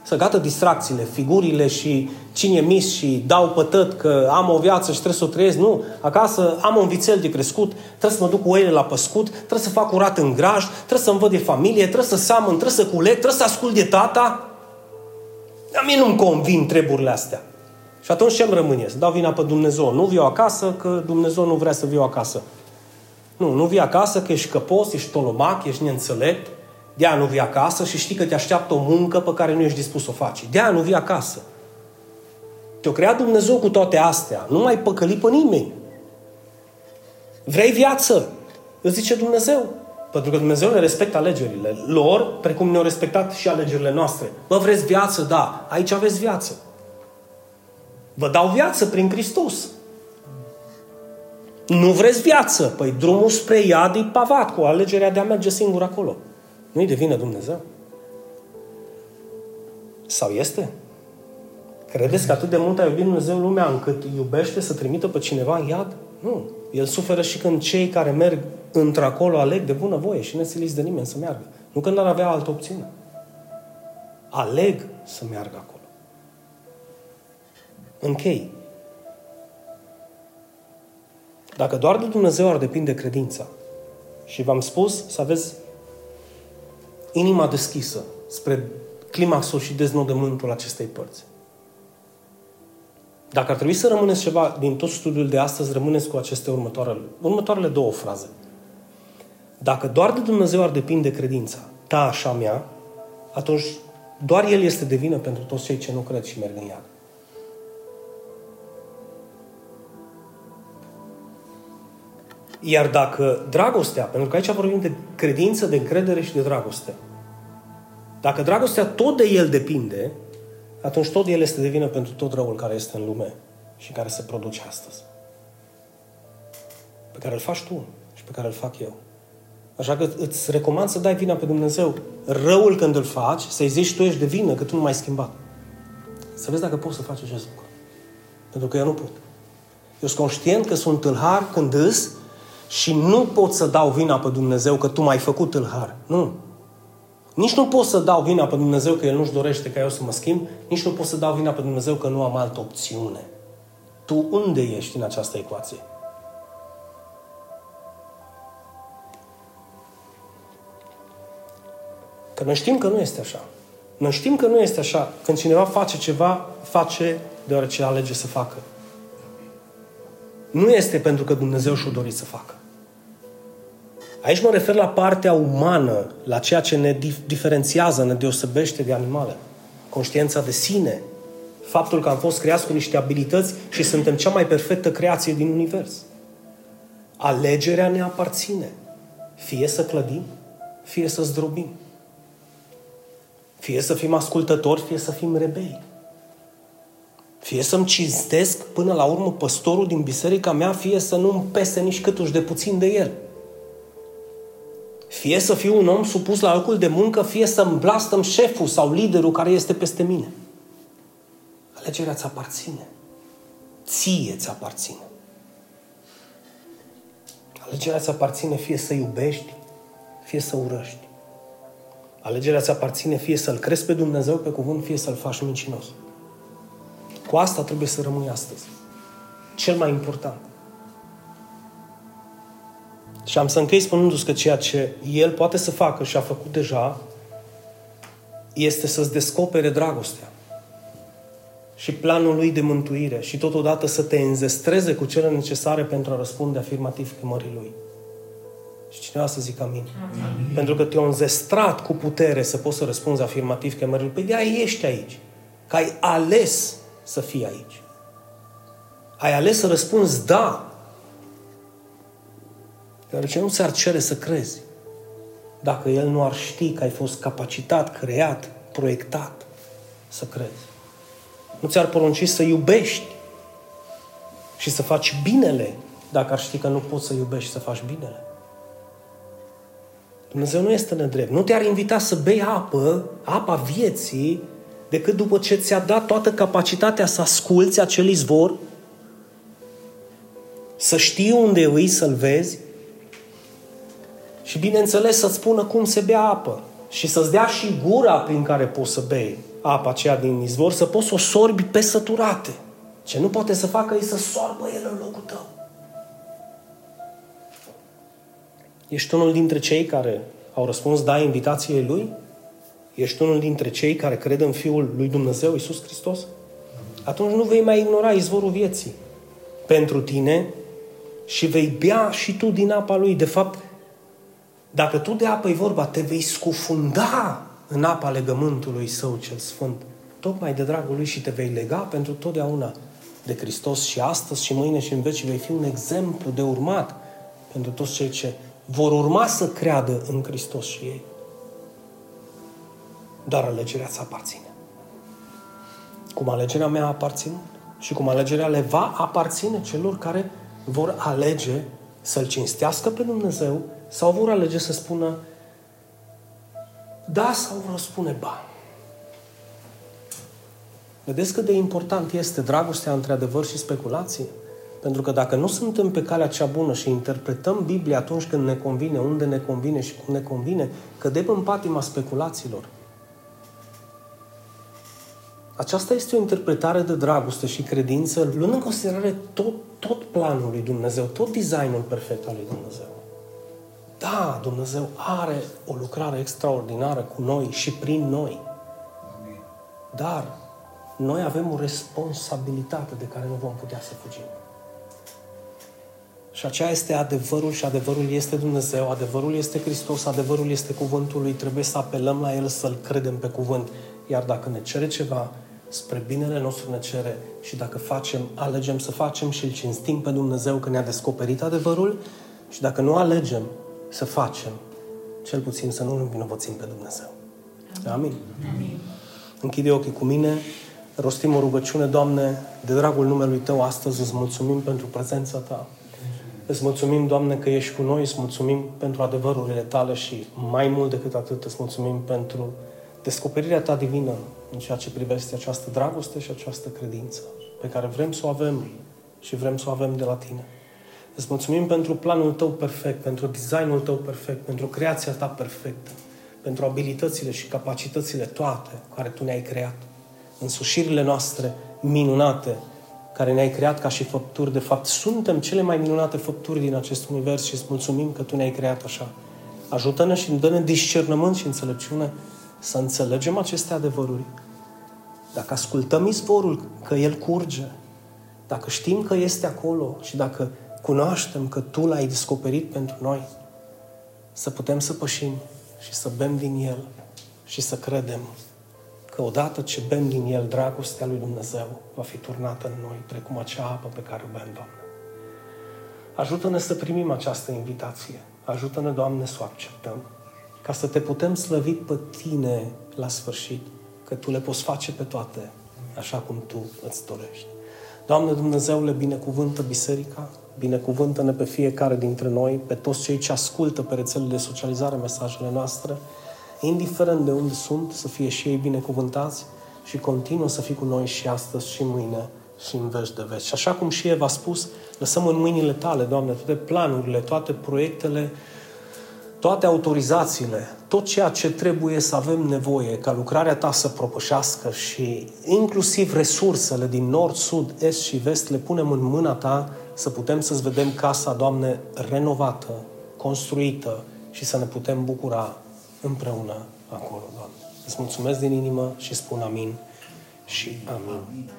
Să gata distracțiile, figurile și cine mis și dau pătăt că am o viață și trebuie să o trăiesc. Nu. Acasă am un vițel de crescut, trebuie să mă duc cu oile la păscut, trebuie să fac curat în graj, trebuie să-mi văd de familie, trebuie să seamăn, trebuie să culeg, trebuie să ascult de tata. Dar mie nu-mi convin treburile astea. Și atunci ce îmi rămâne? Să dau vina pe Dumnezeu. Nu viu acasă că Dumnezeu nu vrea să viu acasă. Nu, nu vii acasă că ești căpos, ești tolomac, ești neînțelept, de nu vii acasă și știi că te așteaptă o muncă pe care nu ești dispus să o faci. de nu vii acasă. Te-a creat Dumnezeu cu toate astea. Nu mai păcăli pe nimeni. Vrei viață? Îți zice Dumnezeu. Pentru că Dumnezeu ne respectă alegerile lor, precum ne-au respectat și alegerile noastre. Bă, vreți viață? Da. Aici aveți viață. Vă dau viață prin Hristos. Nu vreți viață? Păi drumul spre iad e pavat cu alegerea de a merge singur acolo. Nu-i de vină Dumnezeu? Sau este? Credeți că atât de mult a iubit Dumnezeu lumea încât iubește să trimită pe cineva în iad? Nu. El suferă și când cei care merg într-acolo aleg de bună voie și nesiliți de nimeni să meargă. Nu că n-ar avea altă opțiune. Aleg să meargă acolo. Închei. Dacă doar de Dumnezeu ar depinde credința, și v-am spus să aveți inima deschisă spre climaxul și deznodământul acestei părți. Dacă ar trebui să rămâneți ceva din tot studiul de astăzi, rămâneți cu aceste următoarele, următoarele două fraze. Dacă doar de Dumnezeu ar depinde credința, ta așa mea, atunci doar El este de vină pentru toți cei ce nu cred și merg în iad. Iar dacă dragostea, pentru că aici vorbim de credință, de încredere și de dragoste, dacă dragostea tot de El depinde, atunci tot El este de vină pentru tot răul care este în lume și care se produce astăzi. Pe care îl faci tu și pe care îl fac eu. Așa că îți recomand să dai vina pe Dumnezeu. Răul când îl faci, să-i zici tu ești de vină, că tu nu mai ai schimbat. Să vezi dacă poți să faci acest lucru. Pentru că eu nu pot. Eu sunt conștient că sunt tâlhar când îs și nu pot să dau vina pe Dumnezeu că tu m-ai făcut tâlhar. Nu. Nici nu pot să dau vina pe Dumnezeu că El nu-și dorește ca eu să mă schimb, nici nu pot să dau vina pe Dumnezeu că nu am altă opțiune. Tu unde ești în această ecuație? Că noi știm că nu este așa. Noi știm că nu este așa. Când cineva face ceva, face deoarece alege să facă. Nu este pentru că Dumnezeu și-o dorit să facă. Aici mă refer la partea umană, la ceea ce ne diferențiază, ne deosebește de animale. Conștiința de sine, faptul că am fost creați cu niște abilități și suntem cea mai perfectă creație din univers. Alegerea ne aparține. Fie să clădim, fie să zdrobim. Fie să fim ascultători, fie să fim rebei. Fie să-mi cinstesc până la urmă păstorul din biserica mea, fie să nu-mi pese nici câtuși de puțin de el. Fie să fiu un om supus la locul de muncă, fie să-mi blastăm șeful sau liderul care este peste mine. Alegerea ți aparține. Ție ți aparține. Alegerea ți aparține fie să iubești, fie să urăști. Alegerea ți aparține fie să-L crezi pe Dumnezeu pe cuvânt, fie să-L faci mincinos. Cu asta trebuie să rămâi astăzi. Cel mai important. Și am să închei spunându-ți că ceea ce El poate să facă și a făcut deja este să-ți descopere dragostea. și planul lui de mântuire și totodată să te înzestreze cu cele necesare pentru a răspunde afirmativ chemării lui. Și cineva să zică amin. amin. Pentru că te-a înzestrat cu putere să poți să răspunzi afirmativ chemării lui. Păi de ești aici. Că ai ales să fii aici. Ai ales să răspunzi da. Deoarece nu ți-ar cere să crezi dacă el nu ar ști că ai fost capacitat, creat, proiectat să crezi. Nu ți-ar porunci să iubești și să faci binele dacă ar ști că nu poți să iubești și să faci binele. Dumnezeu nu este nedrept. Nu te-ar invita să bei apă, apa vieții, decât după ce ți-a dat toată capacitatea să asculți acel izvor, să știi unde îi, să-l vezi și, bineînțeles, să-ți spună cum se bea apă și să-ți dea și gura prin care poți să bei apa aceea din izvor, să poți să o sorbi pe săturate. Ce nu poate să facă e să sorbă el în locul tău. Ești unul dintre cei care au răspuns da invitației lui? Ești unul dintre cei care cred în Fiul lui Dumnezeu, Isus Hristos? Atunci nu vei mai ignora izvorul vieții pentru tine și vei bea și tu din apa lui. De fapt, dacă tu de apă e vorba, te vei scufunda în apa legământului său cel sfânt, tocmai de dragul lui și te vei lega pentru totdeauna de Hristos și astăzi și mâine și în veci vei fi un exemplu de urmat pentru toți cei ce vor urma să creadă în Hristos și ei. Dar alegerea ți aparține. Cum alegerea mea a aparținut și cum alegerea le va aparține celor care vor alege să-L cinstească pe Dumnezeu sau vor alege să spună da sau vor spune ba. Vedeți cât de important este dragostea între adevăr și speculație? Pentru că dacă nu suntem pe calea cea bună și interpretăm Biblia atunci când ne convine, unde ne convine și cum ne convine, cădem în patima speculațiilor. Aceasta este o interpretare de dragoste și credință, luând în considerare tot, tot planul lui Dumnezeu, tot designul perfect al lui Dumnezeu. Da, Dumnezeu are o lucrare extraordinară cu noi și prin noi. Dar noi avem o responsabilitate de care nu vom putea să fugim. Și aceea este adevărul și adevărul este Dumnezeu, adevărul este Hristos, adevărul este cuvântul lui. Trebuie să apelăm la El, să-L credem pe cuvânt. Iar dacă ne cere ceva, spre binele nostru ne cere și dacă facem, alegem să facem și îl cinstim pe Dumnezeu că ne-a descoperit adevărul și dacă nu alegem să facem, cel puțin să nu îl învinovățim pe Dumnezeu. Amin. Amin. Închide ochii cu mine, rostim o rugăciune, Doamne, de dragul numelui Tău astăzi îți mulțumim pentru prezența Ta. Îți mulțumim, Doamne, că ești cu noi, îți mulțumim pentru adevărurile Tale și mai mult decât atât îți mulțumim pentru descoperirea Ta divină în ceea ce privește această dragoste și această credință pe care vrem să o avem și vrem să o avem de la Tine. Îți mulțumim pentru planul Tău perfect, pentru designul Tău perfect, pentru creația Ta perfectă, pentru abilitățile și capacitățile toate care Tu ne-ai creat, însușirile noastre minunate, care ne-ai creat ca și făpturi. De fapt, suntem cele mai minunate făpturi din acest univers și îți mulțumim că Tu ne-ai creat așa. Ajută-ne și dă-ne discernământ și înțelepciune să înțelegem aceste adevăruri. Dacă ascultăm izvorul că El curge, dacă știm că este acolo și dacă cunoaștem că Tu l-ai descoperit pentru noi, să putem să pășim și să bem din El și să credem că odată ce bem din El, dragostea lui Dumnezeu va fi turnată în noi, precum acea apă pe care o bem, Doamne. Ajută-ne să primim această invitație. Ajută-ne, Doamne, să o acceptăm. Ca să te putem slăvi pe Tine la sfârșit, că Tu le poți face pe toate, așa cum Tu îți dorești. Doamne Dumnezeule, binecuvântă biserica, binecuvântă-ne pe fiecare dintre noi, pe toți cei ce ascultă pe rețelele de socializare mesajele noastre, indiferent de unde sunt, să fie și ei binecuvântați și continuă să fii cu noi și astăzi și mâine și în veci de veci. Și așa cum și Eva a spus, lăsăm în mâinile tale, Doamne, toate planurile, toate proiectele, toate autorizațiile, tot ceea ce trebuie să avem nevoie ca lucrarea ta să propășească și inclusiv resursele din nord, sud, est și vest le punem în mâna ta să putem să-ți vedem casa, Doamne, renovată, construită și să ne putem bucura împreună acolo, Doamne. Îți mulțumesc din inimă și spun amin și amin. amin.